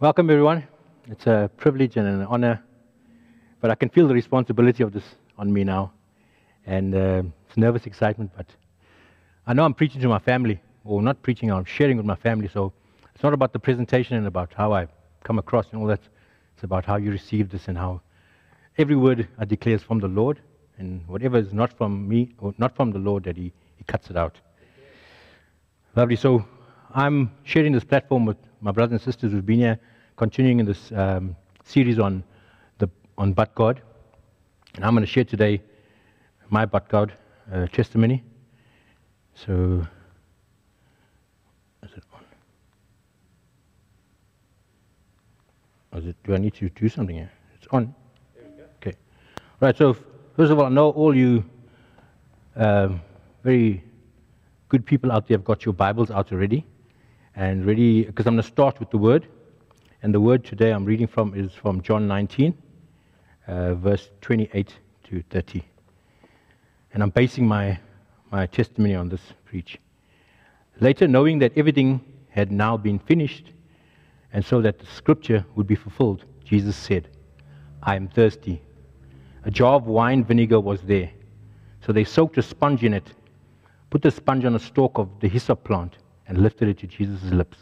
Welcome, everyone. It's a privilege and an honor, but I can feel the responsibility of this on me now. And uh, it's nervous excitement, but I know I'm preaching to my family, or not preaching, I'm sharing with my family. So it's not about the presentation and about how I come across and all that. It's about how you receive this and how every word I declare is from the Lord, and whatever is not from me or not from the Lord, that He, he cuts it out. Lovely. So I'm sharing this platform with my brothers and sisters who've been here, continuing in this um, series on the on but God, and I'm going to share today my but God uh, testimony. So, is it on? Is it, do I need to do something here? It's on. Okay. Right. So first of all, I know all you um, very good people out there have got your Bibles out already and really, because I'm going to start with the word. And the word today I'm reading from is from John 19, uh, verse 28 to 30. And I'm basing my, my testimony on this preach. Later, knowing that everything had now been finished, and so that the scripture would be fulfilled, Jesus said, I am thirsty. A jar of wine vinegar was there. So they soaked a sponge in it, put the sponge on a stalk of the hyssop plant, and lifted it to Jesus' lips.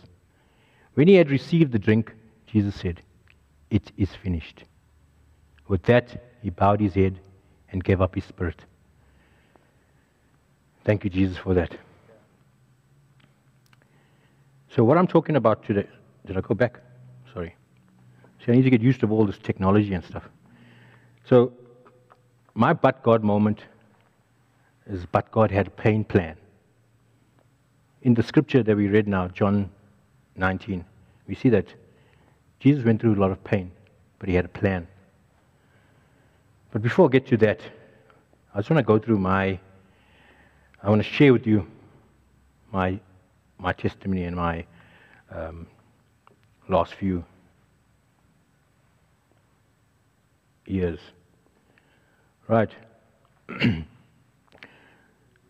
When he had received the drink, Jesus said, It is finished. With that, he bowed his head and gave up his spirit. Thank you, Jesus, for that. So, what I'm talking about today, did I go back? Sorry. See, I need to get used to all this technology and stuff. So, my but God moment is but God had a pain plan. In the scripture that we read now, John 19, we see that Jesus went through a lot of pain, but he had a plan. But before I get to that, I just want to go through my, I want to share with you my, my testimony and my um, last few years. Right.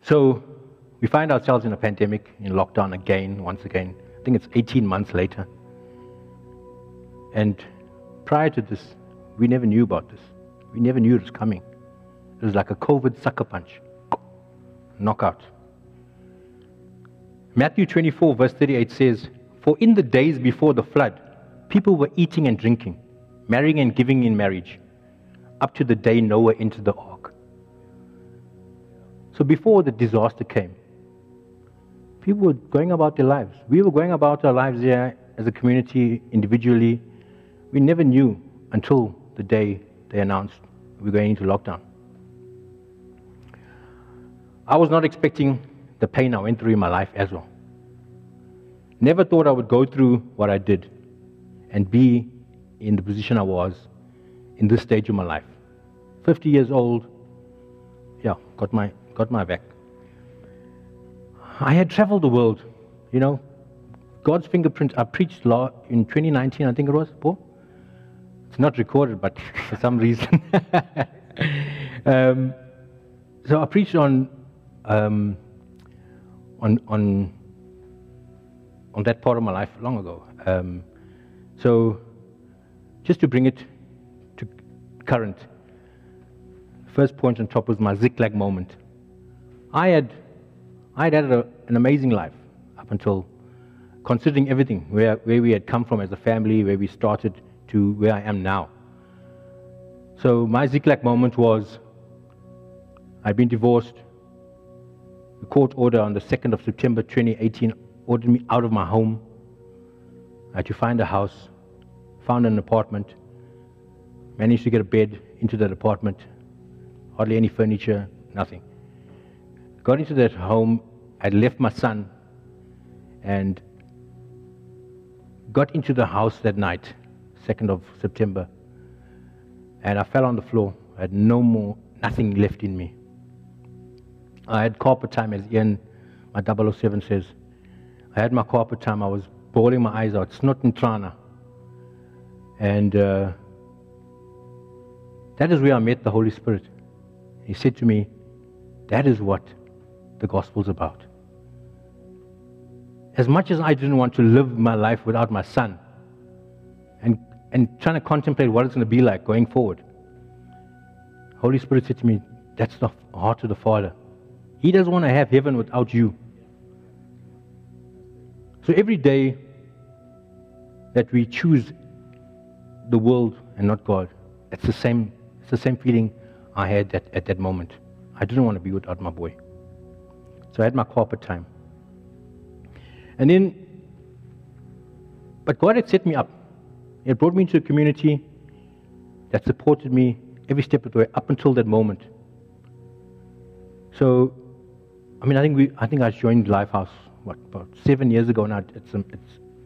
so we find ourselves in a pandemic, in lockdown again, once again. I think it's 18 months later. And prior to this, we never knew about this. We never knew it was coming. It was like a COVID sucker punch. Knockout. Matthew 24, verse 38 says, For in the days before the flood, people were eating and drinking, marrying and giving in marriage, up to the day Noah entered the ark. So before the disaster came, people were going about their lives. We were going about our lives there as a community, individually. We never knew until the day they announced we were going into lockdown. I was not expecting the pain I went through in my life as well. Never thought I would go through what I did and be in the position I was in this stage of my life. 50 years old, yeah, got my, got my back. I had traveled the world, you know. God's fingerprint, I preached law in 2019, I think it was, Paul? It's not recorded, but for some reason. um, so I preached on, um, on, on, on that part of my life long ago. Um, so just to bring it to current, first point on top was my Ziklag moment. I had I'd had a, an amazing life up until considering everything, where, where we had come from as a family, where we started to where I am now. So my Ziklag moment was I'd been divorced. The court order on the 2nd of September 2018 ordered me out of my home. I had to find a house, found an apartment, managed to get a bed into that apartment, hardly any furniture, nothing got into that home. I left my son and got into the house that night, 2nd of September, and I fell on the floor. I had no more, nothing left in me. I had carpet time, as Ian, my 007 says. I had my carpet time. I was bawling my eyes out, snot and trana. And uh, that is where I met the Holy Spirit. He said to me, That is what the gospel's about. As much as I didn't want to live my life without my son, and and trying to contemplate what it's going to be like going forward. Holy Spirit said to me, That's the heart of the Father. He doesn't want to have heaven without you. So every day that we choose the world and not God, it's the same, it's the same feeling I had at, at that moment. I didn't want to be without my boy. So I had my corporate time. And then, but God had set me up. He had brought me into a community that supported me every step of the way up until that moment. So, I mean, I think we, I think I joined Lifehouse what about seven years ago now. It's, it's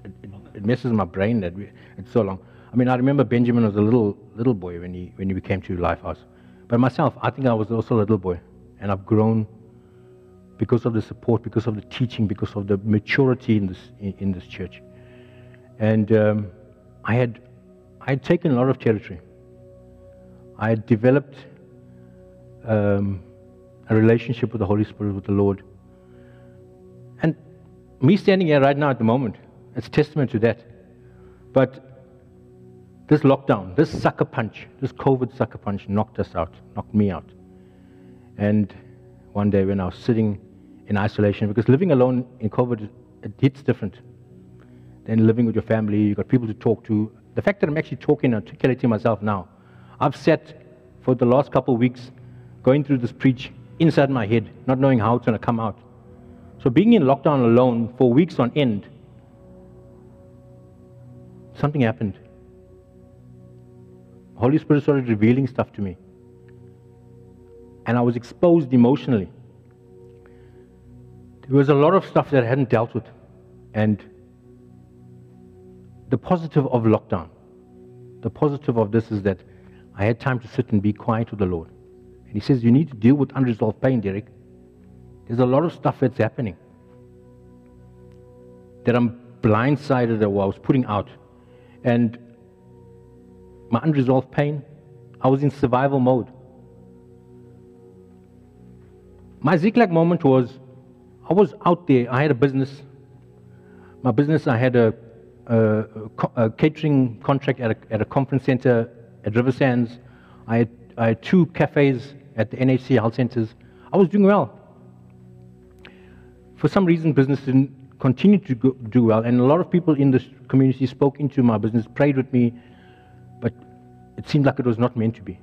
it, it, messes my brain that we, it's so long. I mean, I remember Benjamin was a little little boy when he when he came to Lifehouse, but myself, I think I was also a little boy, and I've grown because of the support, because of the teaching, because of the maturity in this in, in this church, and um, I had I had taken a lot of territory. I had developed um, a relationship with the Holy Spirit, with the Lord. And me standing here right now at the moment, it's testament to that. But this lockdown, this sucker punch, this COVID sucker punch knocked us out, knocked me out. And one day when I was sitting in isolation, because living alone in COVID, it hits different than living with your family. You've got people to talk to. The fact that I'm actually talking and articulating myself now, I've sat for the last couple of weeks going through this preach inside my head, not knowing how it's going to come out. So being in lockdown alone for weeks on end, something happened. Holy Spirit started revealing stuff to me. And I was exposed emotionally. There was a lot of stuff that I hadn't dealt with. And the positive of lockdown, the positive of this is that I had time to sit and be quiet with the Lord. And He says, You need to deal with unresolved pain, Derek. There's a lot of stuff that's happening that I'm blindsided or I was putting out. And my unresolved pain, I was in survival mode. My Ziklag moment was I was out there, I had a business. My business, I had a, a, a catering contract at a, at a conference center at River Sands. I had, I had two cafes at the NHC health centers. I was doing well. For some reason, business didn't continue to go, do well, and a lot of people in this community spoke into my business, prayed with me, but it seemed like it was not meant to be.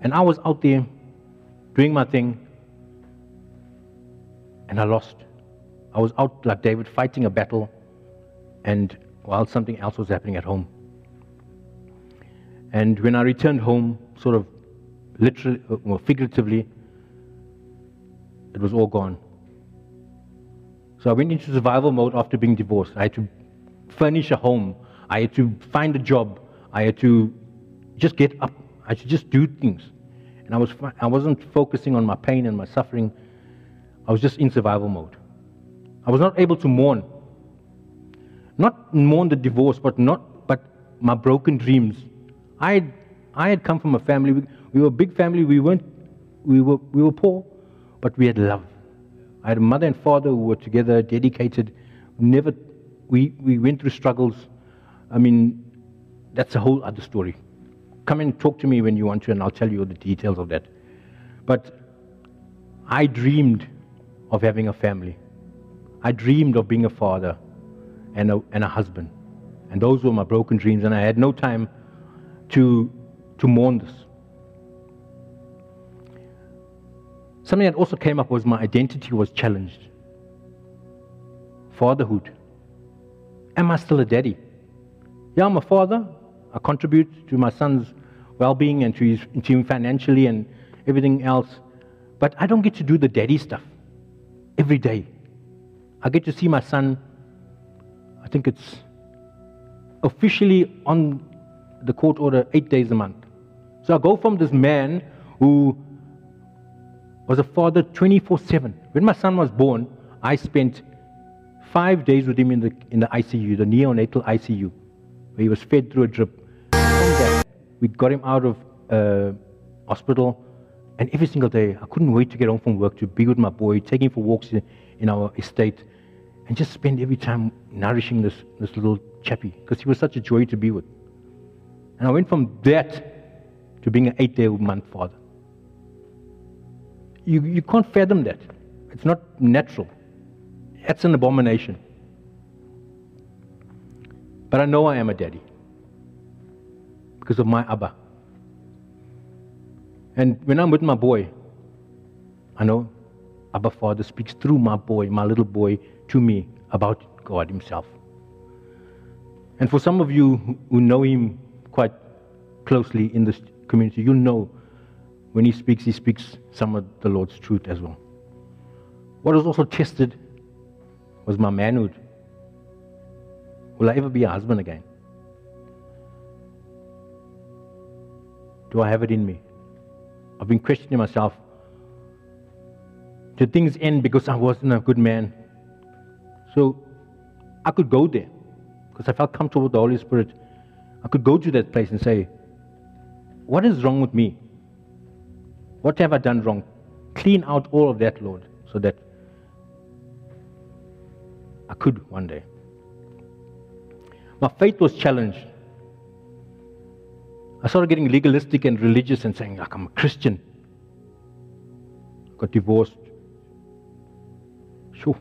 And I was out there doing my thing, and I lost. I was out like David fighting a battle, and while something else was happening at home. And when I returned home, sort of literally uh, or figuratively, it was all gone. So I went into survival mode after being divorced. I had to furnish a home. I had to find a job. I had to just get up. I should just do things. And I, was, I wasn't focusing on my pain and my suffering. I was just in survival mode. I was not able to mourn. Not mourn the divorce, but not but my broken dreams. I had, I had come from a family. We, we were a big family. We weren't. We were we were poor, but we had love. I had a mother and father who were together, dedicated. Never. We we went through struggles. I mean, that's a whole other story. Come and talk to me when you want to, and I'll tell you the details of that. But I dreamed of having a family. I dreamed of being a father and a, and a husband. And those were my broken dreams, and I had no time to, to mourn this. Something that also came up was my identity was challenged. Fatherhood. Am I still a daddy? Yeah, I'm a father. I contribute to my son's well being and to, his, to him financially and everything else. But I don't get to do the daddy stuff every day. I get to see my son, I think it's officially on the court order eight days a month. So I go from this man who was a father 24 7. When my son was born, I spent five days with him in the, in the ICU, the neonatal ICU, where he was fed through a drip. From that, we got him out of uh, hospital, and every single day, I couldn't wait to get home from work to be with my boy, take him for walks in, in our estate, and just spend every time nourishing this, this little Chappie because he was such a joy to be with. And I went from that to being an eight day month father. You, you can't fathom that. It's not natural. That's an abomination. But I know I am a daddy because of my Abba. And when I'm with my boy, I know Abba Father speaks through my boy, my little boy, to me about God Himself. And for some of you who know Him quite closely in this community, you'll know when He speaks, He speaks some of the Lord's truth as well. What was also tested was my manhood. Will I ever be a husband again? Do I have it in me? I've been questioning myself. Did things end because I wasn't a good man? So I could go there because I felt comfortable with the Holy Spirit. I could go to that place and say, What is wrong with me? What have I done wrong? Clean out all of that, Lord, so that I could one day. My faith was challenged. I started getting legalistic and religious and saying, like, I'm a Christian. Got divorced. Sure.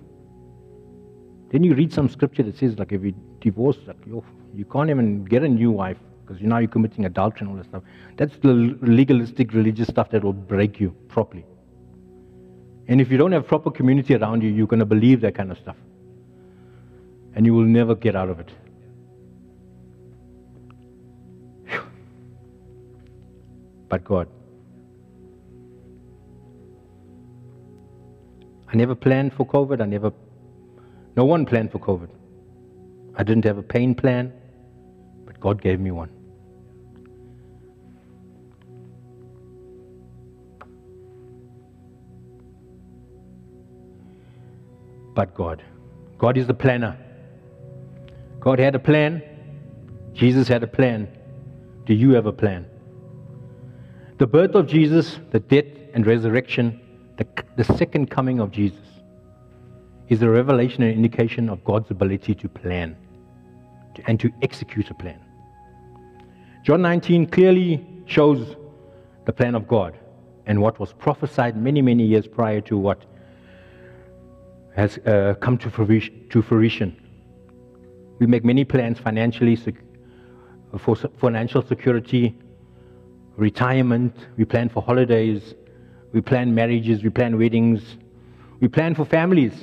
Then you read some scripture that says, like, if you divorce, like, you, you can't even get a new wife because now you're committing adultery and all that stuff. That's the legalistic religious stuff that will break you properly. And if you don't have proper community around you, you're going to believe that kind of stuff. And you will never get out of it. But God. I never planned for COVID. I never, no one planned for COVID. I didn't have a pain plan, but God gave me one. But God. God is the planner. God had a plan. Jesus had a plan. Do you have a plan? The birth of Jesus, the death and resurrection, the, the second coming of Jesus is a revelation and indication of God's ability to plan and to execute a plan. John 19 clearly shows the plan of God and what was prophesied many, many years prior to what has uh, come to fruition, to fruition. We make many plans financially for financial security, retirement, we plan for holidays, we plan marriages, we plan weddings, we plan for families.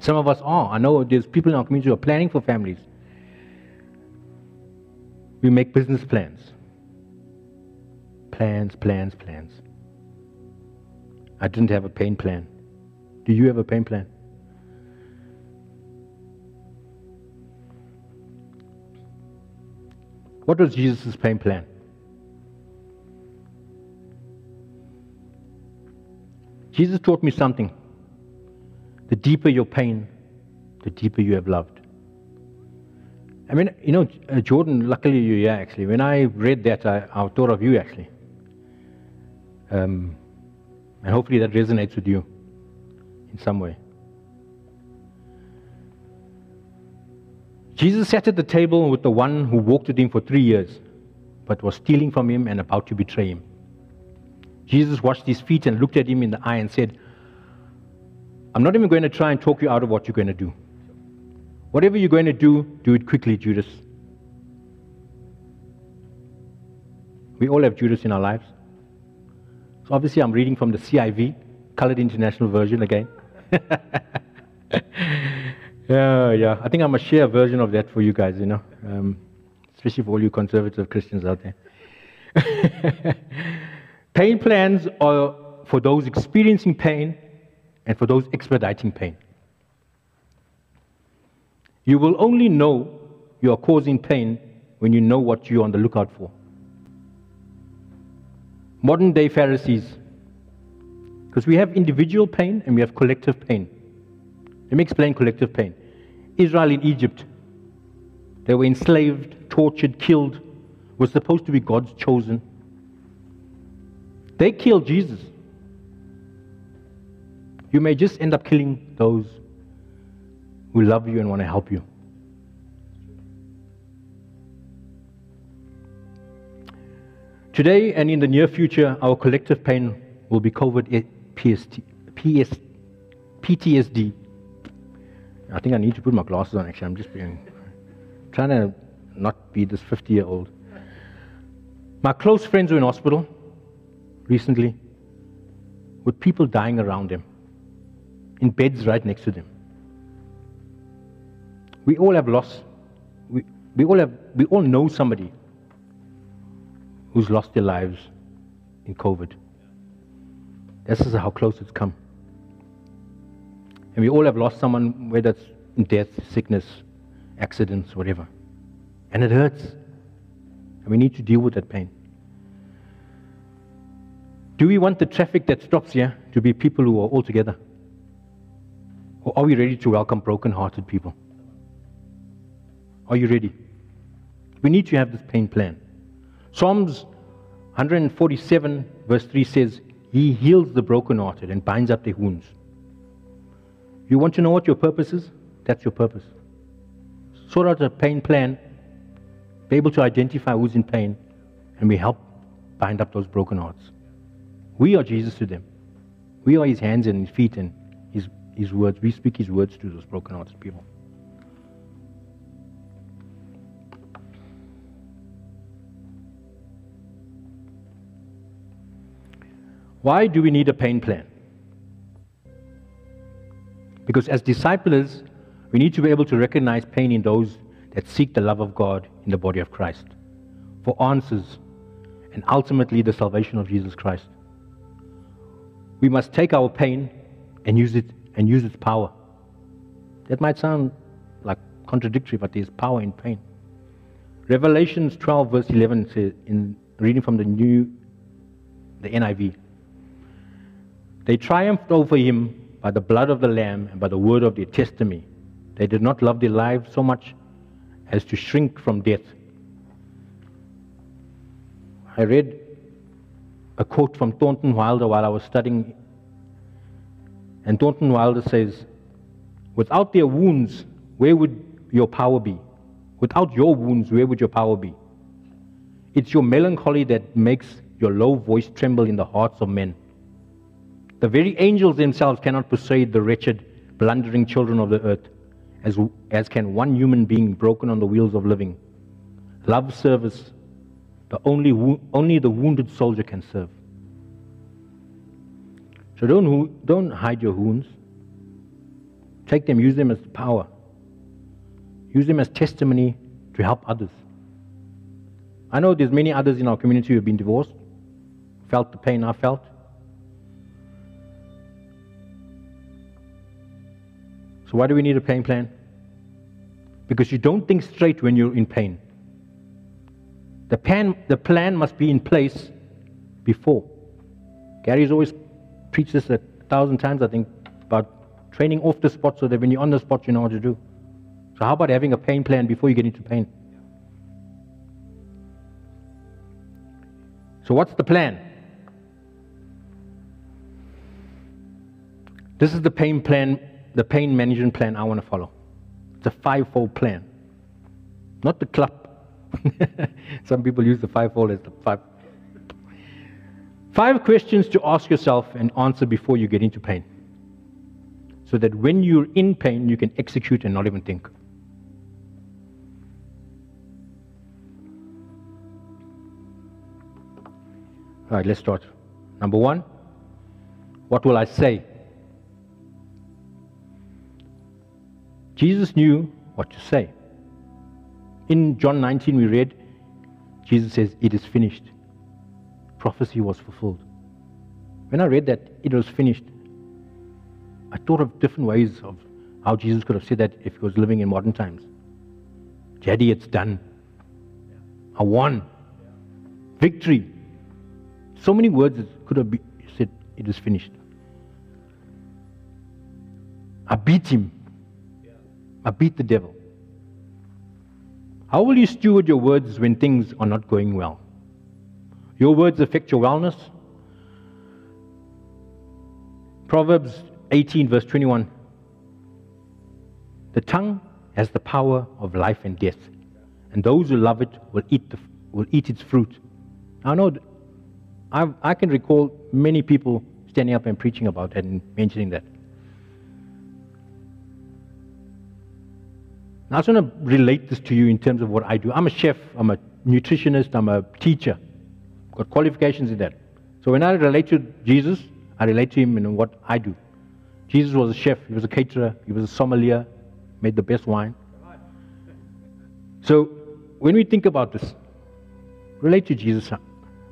Some of us are. I know there's people in our community who are planning for families. We make business plans. Plans, plans, plans. I didn't have a pain plan. Do you have a pain plan? What was Jesus' pain plan? Jesus taught me something. The deeper your pain, the deeper you have loved. I mean, you know, uh, Jordan, luckily you're here actually. When I read that, I, I thought of you actually. Um, and hopefully that resonates with you in some way. Jesus sat at the table with the one who walked with him for three years, but was stealing from him and about to betray him. Jesus washed his feet and looked at him in the eye and said, I'm not even going to try and talk you out of what you're going to do. Whatever you're going to do, do it quickly, Judas. We all have Judas in our lives. So obviously, I'm reading from the CIV, Colored International Version again. yeah, yeah. I think I'm to share a version of that for you guys, you know, um, especially for all you conservative Christians out there. Pain plans are for those experiencing pain and for those expediting pain. You will only know you are causing pain when you know what you're on the lookout for. Modern day Pharisees, because we have individual pain and we have collective pain. Let me explain collective pain. Israel in Egypt, they were enslaved, tortured, killed, was supposed to be God's chosen they kill Jesus, you may just end up killing those who love you and want to help you. Today and in the near future, our collective pain will be covered in PST, PS, PTSD. I think I need to put my glasses on, actually. I'm just being, trying to not be this 50 year old. My close friends are in hospital recently with people dying around them, in beds right next to them. We all have lost, we, we, all, have, we all know somebody who's lost their lives in COVID. This is how close it's come. And we all have lost someone, whether it's in death, sickness, accidents, whatever. And it hurts. And we need to deal with that pain. Do we want the traffic that stops here to be people who are all together? Or are we ready to welcome broken-hearted people? Are you ready? We need to have this pain plan. Psalms 147, verse 3 says, He heals the brokenhearted and binds up their wounds. You want to know what your purpose is? That's your purpose. Sort out a pain plan, be able to identify who's in pain, and we help bind up those broken hearts. We are Jesus to them. We are his hands and his feet and his, his words. We speak his words to those broken hearted people. Why do we need a pain plan? Because as disciples, we need to be able to recognize pain in those that seek the love of God in the body of Christ for answers and ultimately the salvation of Jesus Christ. We must take our pain and use it and use its power. That might sound like contradictory, but there's power in pain. Revelations 12, verse 11 says, in reading from the new, the NIV, they triumphed over him by the blood of the Lamb and by the word of their testimony. They did not love their lives so much as to shrink from death. I read a quote from Thornton Wilder while I was studying, and Thornton Wilder says, Without their wounds, where would your power be? Without your wounds, where would your power be? It's your melancholy that makes your low voice tremble in the hearts of men. The very angels themselves cannot persuade the wretched, blundering children of the earth, as, as can one human being broken on the wheels of living. Love service, only, only the wounded soldier can serve. So don't, don't hide your wounds. Take them, use them as power. Use them as testimony to help others. I know there's many others in our community who have been divorced, felt the pain I felt. So, why do we need a pain plan? Because you don't think straight when you're in pain. The plan, the plan must be in place before. Gary's always preached this a thousand times, I think, about training off the spot so that when you're on the spot, you know what to do. So, how about having a pain plan before you get into pain? So, what's the plan? This is the pain plan the pain management plan I want to follow. It's a five-fold plan, not the club. Some people use the five-fold as the five. Five questions to ask yourself and answer before you get into pain. So that when you're in pain, you can execute and not even think. All right, let's start. Number one, what will I say? Jesus knew what to say. In John 19, we read, Jesus says, It is finished. Prophecy was fulfilled. When I read that it was finished, I thought of different ways of how Jesus could have said that if he was living in modern times. Daddy, it's done. I won. Victory. So many words could have been said, It is finished. I beat him. I beat the devil. How will you steward your words when things are not going well? Your words affect your wellness. Proverbs 18, verse 21. The tongue has the power of life and death, and those who love it will eat, the, will eat its fruit. I know I've, I can recall many people standing up and preaching about that and mentioning that. I just want to relate this to you in terms of what I do. I'm a chef, I'm a nutritionist, I'm a teacher, got qualifications in that. So when I relate to Jesus, I relate to him in what I do. Jesus was a chef, he was a caterer, he was a sommelier, made the best wine. So when we think about this, relate to Jesus,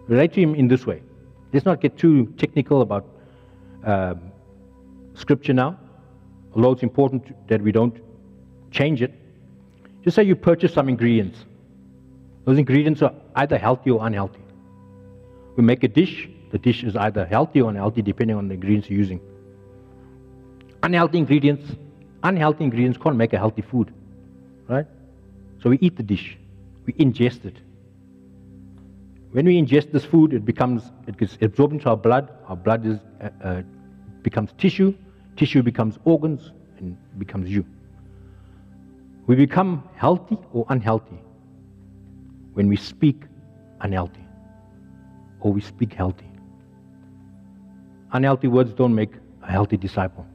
relate to him in this way. Let's not get too technical about um, scripture now, although it's important that we don't change it. Just say you purchase some ingredients. Those ingredients are either healthy or unhealthy. We make a dish, the dish is either healthy or unhealthy depending on the ingredients you're using. Unhealthy ingredients, unhealthy ingredients can't make a healthy food, right? So we eat the dish, we ingest it. When we ingest this food, it becomes it gets absorbed into our blood. Our blood is, uh, uh, becomes tissue. Tissue becomes organs and becomes you. We become healthy or unhealthy when we speak unhealthy or we speak healthy. Unhealthy words don't make a healthy disciple.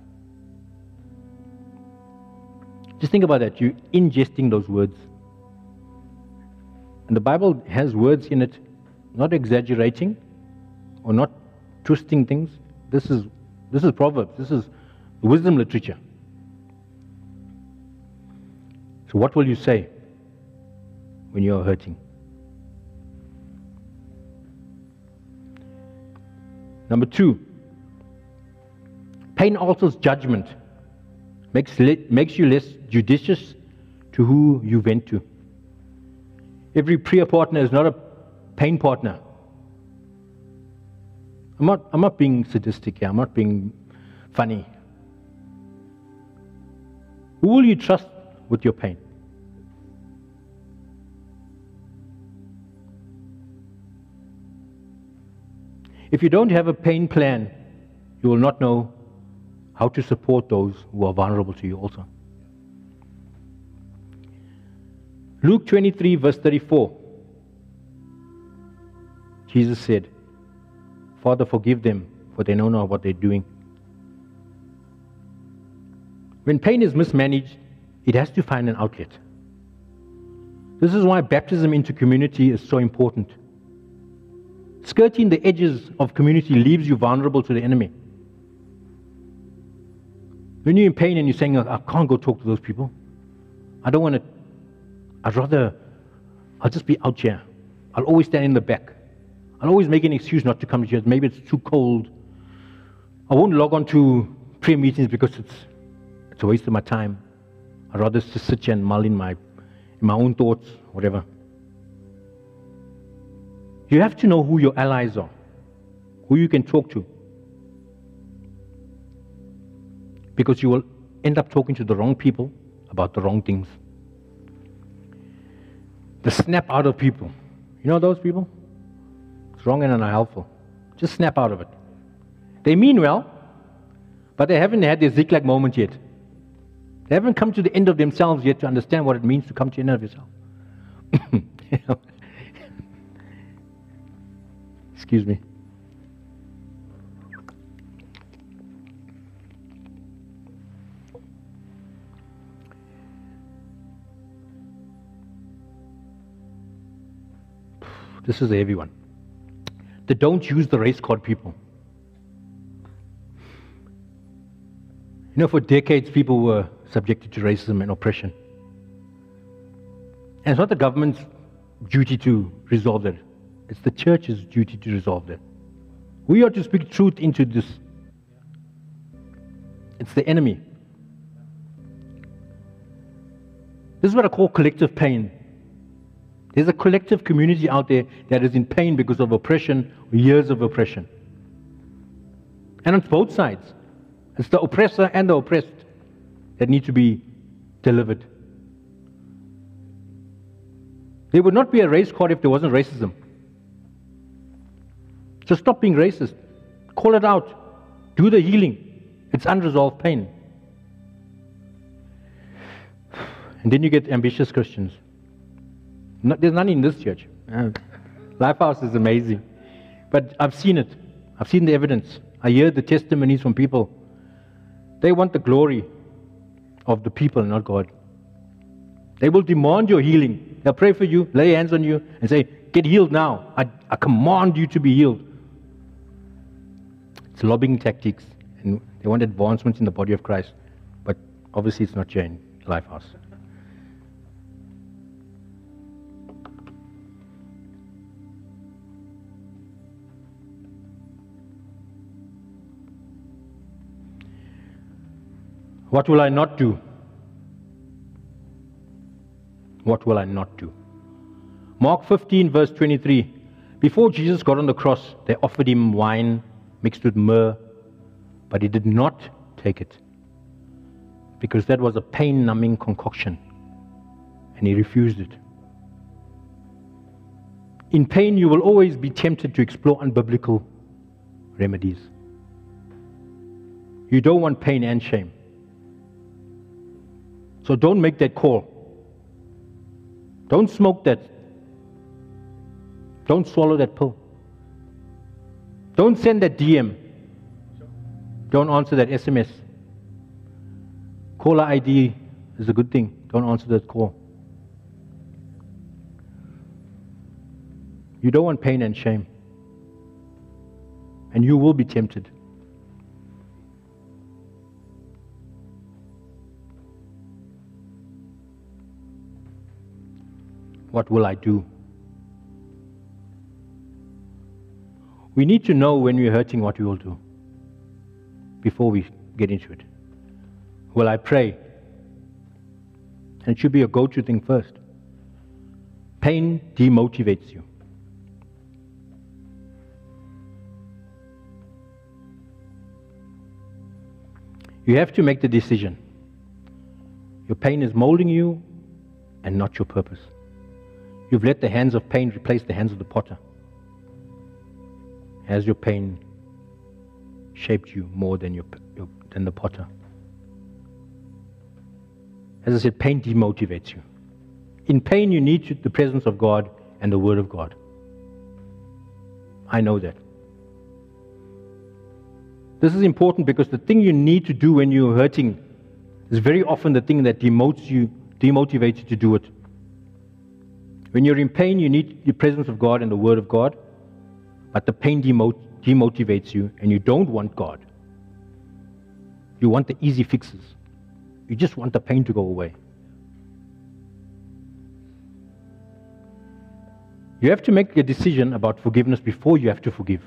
Just think about that. You're ingesting those words. And the Bible has words in it, not exaggerating or not twisting things. This is, this is Proverbs. This is wisdom literature. So, what will you say when you are hurting? Number two, pain alters judgment, makes, makes you less judicious to who you vent to. Every prayer partner is not a pain partner. I'm not, I'm not being sadistic here, I'm not being funny. Who will you trust with your pain? If you don't have a pain plan, you will not know how to support those who are vulnerable to you also. Luke 23, verse 34. Jesus said, Father, forgive them, for they know not what they're doing. When pain is mismanaged, it has to find an outlet. This is why baptism into community is so important. Skirting the edges of community leaves you vulnerable to the enemy. When you're in pain and you're saying, I can't go talk to those people, I don't want to, I'd rather, I'll just be out here. I'll always stand in the back. I'll always make an excuse not to come to church. Maybe it's too cold. I won't log on to prayer meetings because it's, it's a waste of my time. I'd rather just sit here and mull in my, in my own thoughts, whatever. You have to know who your allies are, who you can talk to. Because you will end up talking to the wrong people about the wrong things. The snap out of people. You know those people? It's wrong and unhelpful. Just snap out of it. They mean well, but they haven't had their Ziklag moment yet. They haven't come to the end of themselves yet to understand what it means to come to the end of yourself. Excuse me. This is a heavy one. The don't use the race card people. You know, for decades, people were subjected to racism and oppression. And it's not the government's duty to resolve that. It's the church's duty to resolve that. We are to speak truth into this. It's the enemy. This is what I call collective pain. There's a collective community out there that is in pain because of oppression, years of oppression. And it's both sides. It's the oppressor and the oppressed that need to be delivered. There would not be a race card if there wasn't racism. So stop being racist. Call it out. Do the healing. It's unresolved pain. And then you get ambitious Christians. there's none in this church. Uh, Lifehouse is amazing. But I've seen it. I've seen the evidence. I hear the testimonies from people. They want the glory of the people, not God. They will demand your healing. They'll pray for you, lay hands on you, and say, Get healed now. I, I command you to be healed. It's lobbying tactics, and they want advancements in the body of Christ. But obviously, it's not in Lifehouse. What will I not do? What will I not do? Mark 15, verse 23. Before Jesus got on the cross, they offered him wine mixed with myrrh, but he did not take it because that was a pain numbing concoction, and he refused it. In pain, you will always be tempted to explore unbiblical remedies. You don't want pain and shame. So don't make that call. Don't smoke that. Don't swallow that pill. Don't send that DM. Don't answer that SMS. Caller ID is a good thing. Don't answer that call. You don't want pain and shame. And you will be tempted. What will I do? We need to know when we're hurting what we will do before we get into it. Will I pray? And it should be a go to thing first. Pain demotivates you. You have to make the decision. Your pain is molding you and not your purpose. You've let the hands of pain replace the hands of the potter. Has your pain shaped you more than, your, your, than the potter? As I said, pain demotivates you. In pain, you need the presence of God and the Word of God. I know that. This is important because the thing you need to do when you're hurting is very often the thing that demotes you, demotivates you to do it. When you're in pain, you need the presence of God and the Word of God, but the pain demot- demotivates you, and you don't want God. You want the easy fixes. You just want the pain to go away. You have to make a decision about forgiveness before you have to forgive.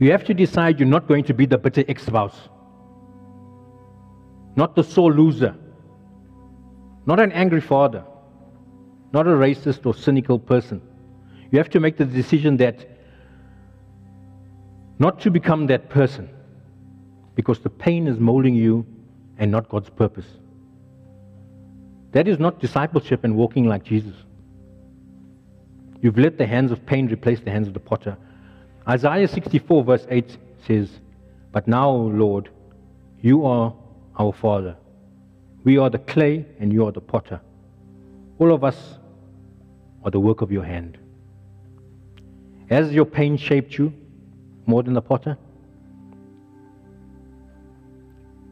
You have to decide you're not going to be the bitter ex spouse, not the sore loser, not an angry father, not a racist or cynical person. You have to make the decision that not to become that person because the pain is molding you and not God's purpose. That is not discipleship and walking like Jesus. You've let the hands of pain replace the hands of the potter. Isaiah 64, verse 8 says, But now, Lord, you are our Father. We are the clay and you are the potter. All of us are the work of your hand? Has your pain shaped you more than the potter?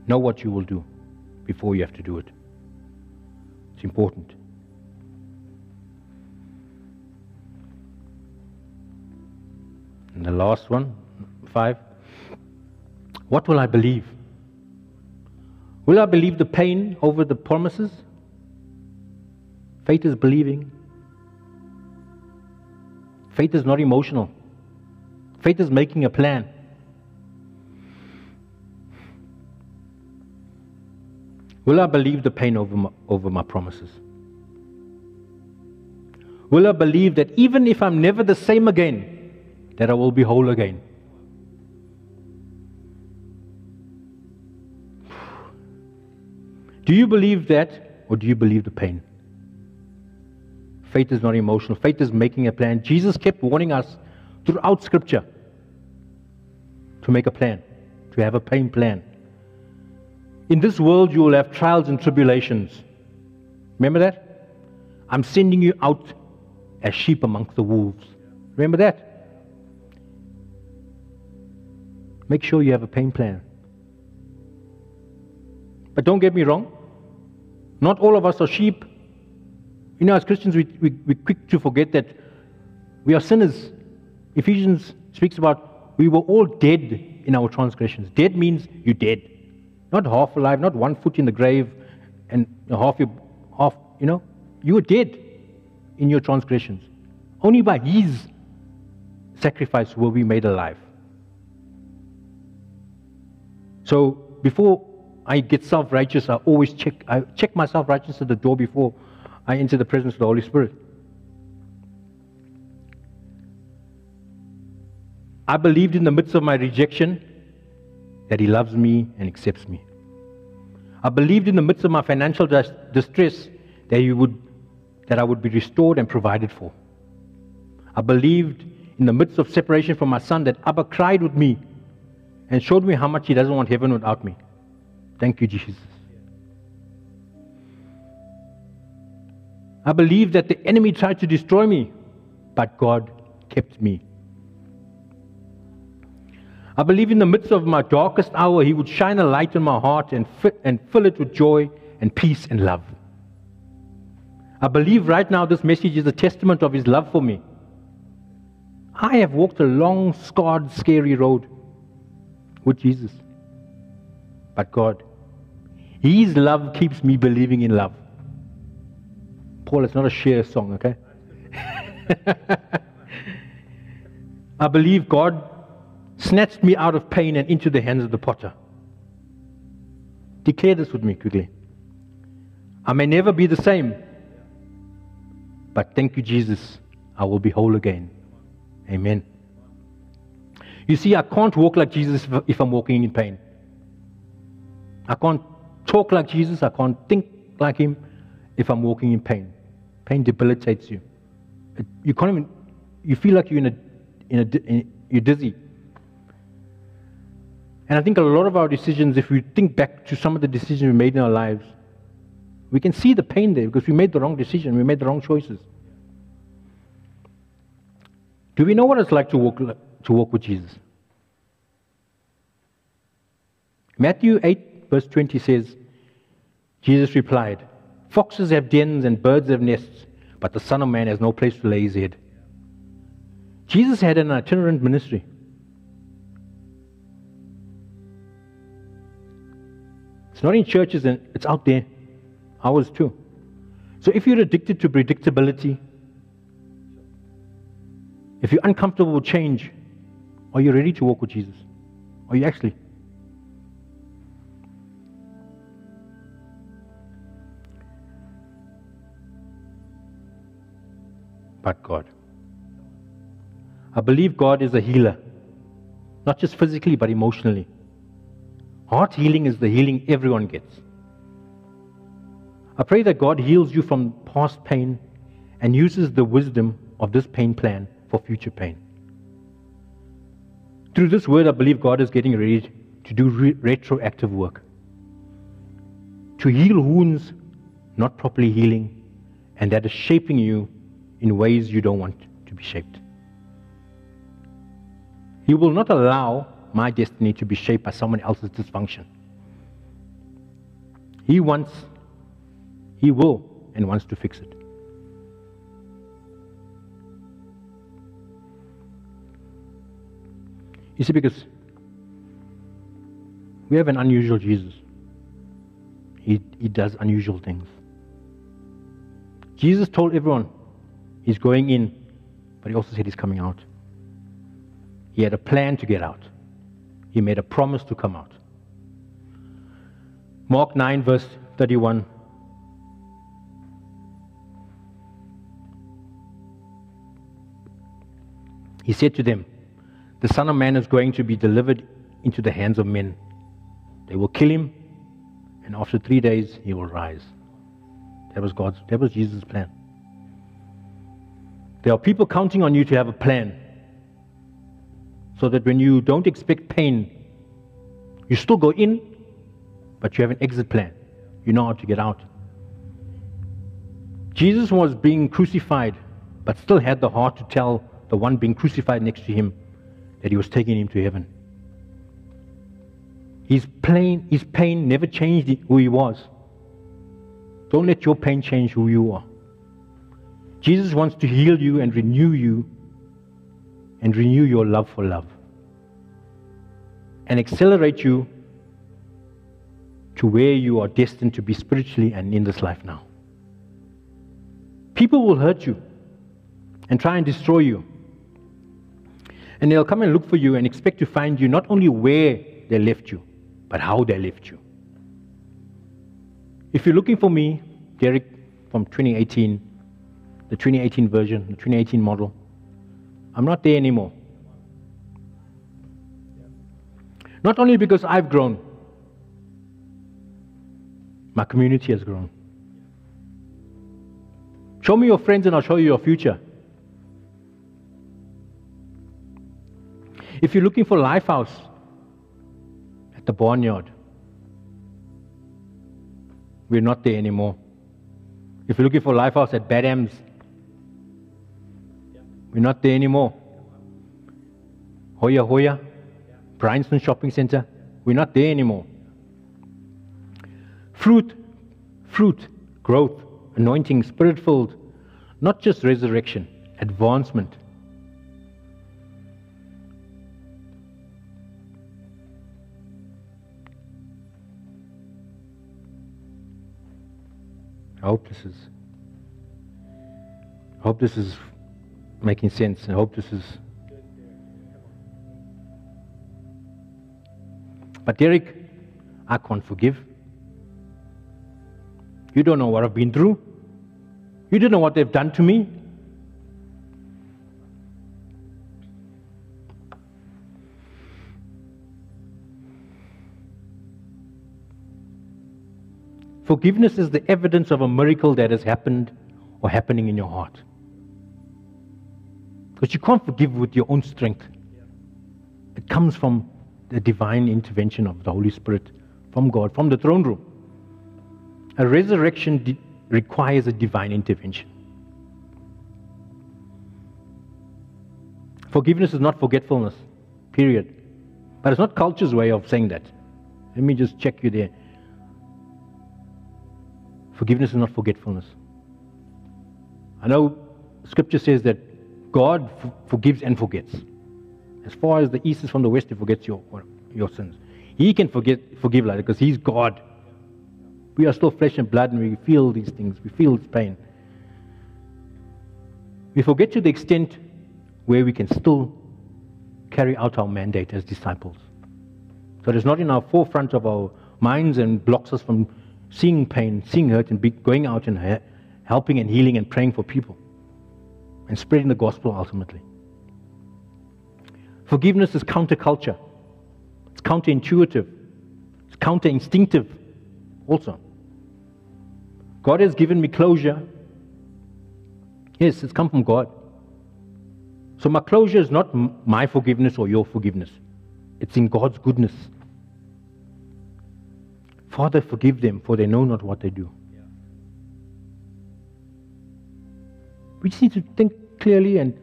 Know what you will do before you have to do it. It's important. And the last one, five. What will I believe? Will I believe the pain over the promises? Faith is believing Faith is not emotional. Faith is making a plan. Will I believe the pain over my, over my promises? Will I believe that even if I'm never the same again, that I will be whole again? Do you believe that, or do you believe the pain? Faith is not emotional, faith is making a plan. Jesus kept warning us throughout Scripture to make a plan, to have a pain plan. In this world, you will have trials and tribulations. Remember that? I'm sending you out as sheep amongst the wolves. Remember that? Make sure you have a pain plan. But don't get me wrong, not all of us are sheep. You know, as Christians, we, we, we're quick to forget that we are sinners. Ephesians speaks about we were all dead in our transgressions. Dead means you're dead. Not half alive, not one foot in the grave and half your half, you know. You were dead in your transgressions. Only by his sacrifice were we made alive. So before I get self righteous, I always check, I check my self righteousness at the door before I enter the presence of the Holy Spirit. I believed in the midst of my rejection that He loves me and accepts me. I believed in the midst of my financial distress that, he would, that I would be restored and provided for. I believed in the midst of separation from my son that Abba cried with me and showed me how much he doesn't want heaven without me. Thank you, Jesus. I believe that the enemy tried to destroy me, but God kept me. I believe in the midst of my darkest hour, He would shine a light in my heart and, fit, and fill it with joy and peace and love. I believe right now this message is a testament of His love for me. I have walked a long, scarred, scary road with Jesus. But God, His love keeps me believing in love. Paul, it's not a Cher song, okay? I believe God snatched me out of pain and into the hands of the potter. Declare this with me quickly. I may never be the same, but thank you, Jesus, I will be whole again. Amen. You see, I can't walk like Jesus if I'm walking in pain. I can't talk like Jesus. I can't think like him if I'm walking in pain. Pain debilitates you. You can't even, you feel like you're in a, in a, in, you're dizzy. And I think a lot of our decisions, if we think back to some of the decisions we made in our lives, we can see the pain there because we made the wrong decision, we made the wrong choices. Do we know what it's like to walk, to walk with Jesus? Matthew 8, verse 20 says, Jesus replied, Foxes have dens and birds have nests, but the Son of Man has no place to lay his head. Jesus had an itinerant ministry. It's not in churches and it's out there. Ours too. So if you're addicted to predictability, if you're uncomfortable with change, are you ready to walk with Jesus? Are you actually? But God. I believe God is a healer, not just physically, but emotionally. Heart healing is the healing everyone gets. I pray that God heals you from past pain and uses the wisdom of this pain plan for future pain. Through this word, I believe God is getting ready to do re- retroactive work. To heal wounds not properly healing, and that is shaping you in ways you don't want to be shaped. He will not allow my destiny to be shaped by someone else's dysfunction. He wants, he will, and wants to fix it. You see, because we have an unusual Jesus. He, he does unusual things. Jesus told everyone he's going in, but he also said he's coming out. He had a plan to get out. He made a promise to come out. Mark 9, verse 31. He said to them, The Son of Man is going to be delivered into the hands of men. They will kill him, and after three days he will rise. That was God's, that was Jesus' plan. There are people counting on you to have a plan so that when you don't expect pain, you still go in, but you have an exit plan. You know how to get out. Jesus was being crucified, but still had the heart to tell the one being crucified next to him that he was taking him to heaven. His, pain, his pain never changed who he was. Don't let your pain change who you are. Jesus wants to heal you and renew you and renew your love for love and accelerate you to where you are destined to be spiritually and in this life now. People will hurt you and try and destroy you. And they'll come and look for you and expect to find you not only where they left you, but how they left you. If you're looking for me, Derek from 2018, the 2018 version, the 2018 model, I'm not there anymore. Not only because I've grown, my community has grown. Show me your friends and I'll show you your future. If you're looking for Lifehouse at the barnyard, we're not there anymore. If you're looking for Lifehouse at Badams, we're not there anymore. Hoya Hoya, Bryanston Shopping Center, we're not there anymore. Fruit, fruit, growth, anointing, spirit filled, not just resurrection, advancement. I hope this is I hope this is making sense. I hope this is But Derek, I can't forgive. You don't know what I've been through. You don't know what they've done to me. Forgiveness is the evidence of a miracle that has happened or happening in your heart. Because you can't forgive with your own strength. It comes from the divine intervention of the Holy Spirit from God, from the throne room. A resurrection de- requires a divine intervention. Forgiveness is not forgetfulness, period. But it's not culture's way of saying that. Let me just check you there. Forgiveness is not forgetfulness. I know scripture says that God forgives and forgets. As far as the east is from the west, He forgets your, your sins. He can forget, forgive like that because He's God. We are still flesh and blood and we feel these things, we feel this pain. We forget to the extent where we can still carry out our mandate as disciples. So it's not in our forefront of our minds and blocks us from seeing pain, seeing hurt, and going out and helping and healing and praying for people and spreading the gospel ultimately. Forgiveness is counterculture. It's counterintuitive. It's counterinstinctive also. God has given me closure. Yes, it's come from God. So my closure is not my forgiveness or your forgiveness. It's in God's goodness. Father, forgive them, for they know not what they do. We just need to think clearly and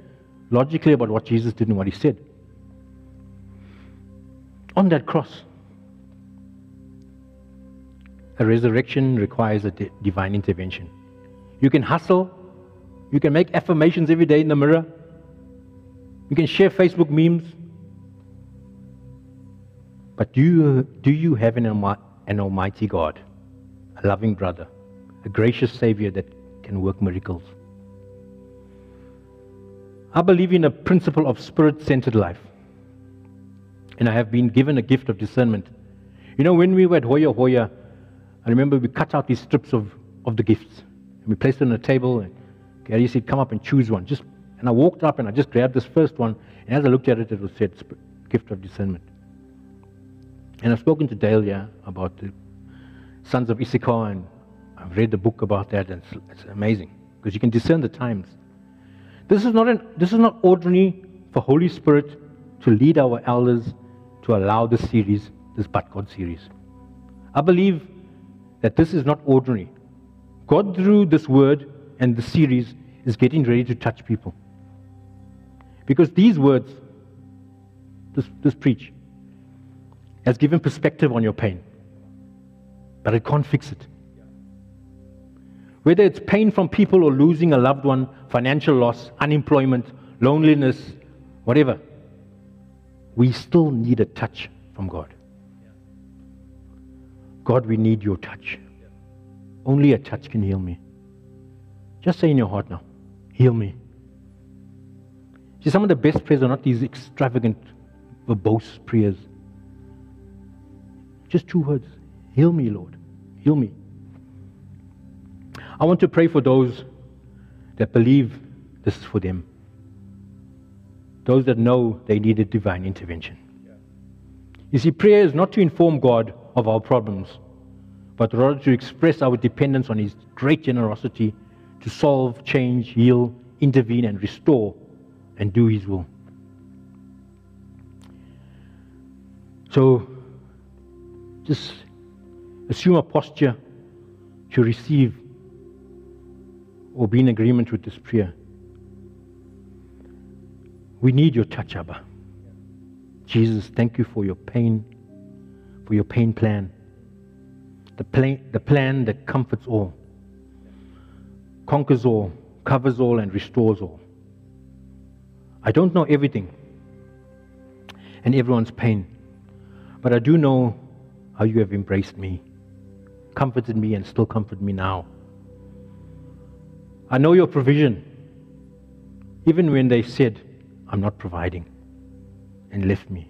logically about what Jesus did and what he said on that cross. A resurrection requires a divine intervention. You can hustle, you can make affirmations every day in the mirror, you can share Facebook memes. But do you, do you have an, an almighty God, a loving brother, a gracious Savior that can work miracles? I believe in a principle of spirit centered life and I have been given a gift of discernment. You know, when we were at Hoya Hoya, I remember we cut out these strips of, of the gifts and we placed it on a table. And Gary said, Come up and choose one. Just And I walked up and I just grabbed this first one. And as I looked at it, it was said, Gift of Discernment. And I've spoken to Dale, yeah, about the sons of Issachar, and I've read the book about that, and it's, it's amazing because you can discern the times. This is not an, this is not ordinary for Holy Spirit to lead our elders to allow this series, this But God series. I believe that this is not ordinary. God, through this word and the series, is getting ready to touch people. Because these words, this, this preach, has given perspective on your pain, but it can't fix it. Whether it's pain from people or losing a loved one, financial loss, unemployment, loneliness, whatever, we still need a touch from God. God, we need your touch. Only a touch can heal me. Just say in your heart now, heal me. See, some of the best prayers are not these extravagant, verbose prayers. Just two words Heal me, Lord. Heal me. I want to pray for those that believe this is for them, those that know they need a divine intervention. You see, prayer is not to inform God of our problems, but rather to express our dependence on His great generosity to solve, change, heal, intervene, and restore and do His will. So, just assume a posture to receive or be in agreement with this prayer. We need your touch, Abba. Jesus, thank you for your pain, for your pain plan. The plan, the plan that comforts all, conquers all, covers all, and restores all. I don't know everything and everyone's pain, but I do know how you have embraced me, comforted me, and still comfort me now. I know your provision, even when they said, I'm not providing, and left me.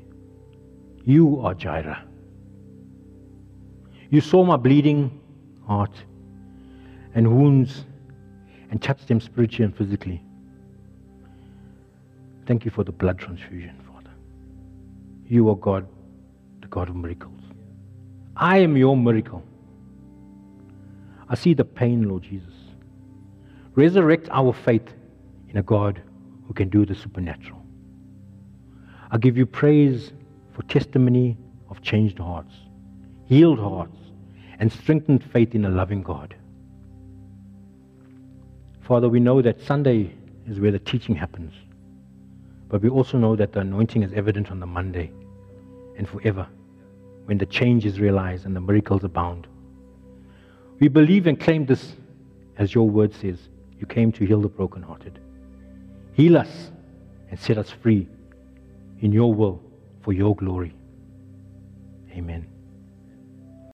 You are Jireh. You saw my bleeding heart and wounds and touched them spiritually and physically. Thank you for the blood transfusion, Father. You are God, the God of miracles. I am your miracle. I see the pain, Lord Jesus. Resurrect our faith in a God who can do the supernatural. I give you praise for testimony of changed hearts, healed hearts, and strengthened faith in a loving God. Father, we know that Sunday is where the teaching happens, but we also know that the anointing is evident on the Monday and forever when the change is realized and the miracles abound. We believe and claim this as your word says. You came to heal the brokenhearted. Heal us and set us free in your will for your glory. Amen.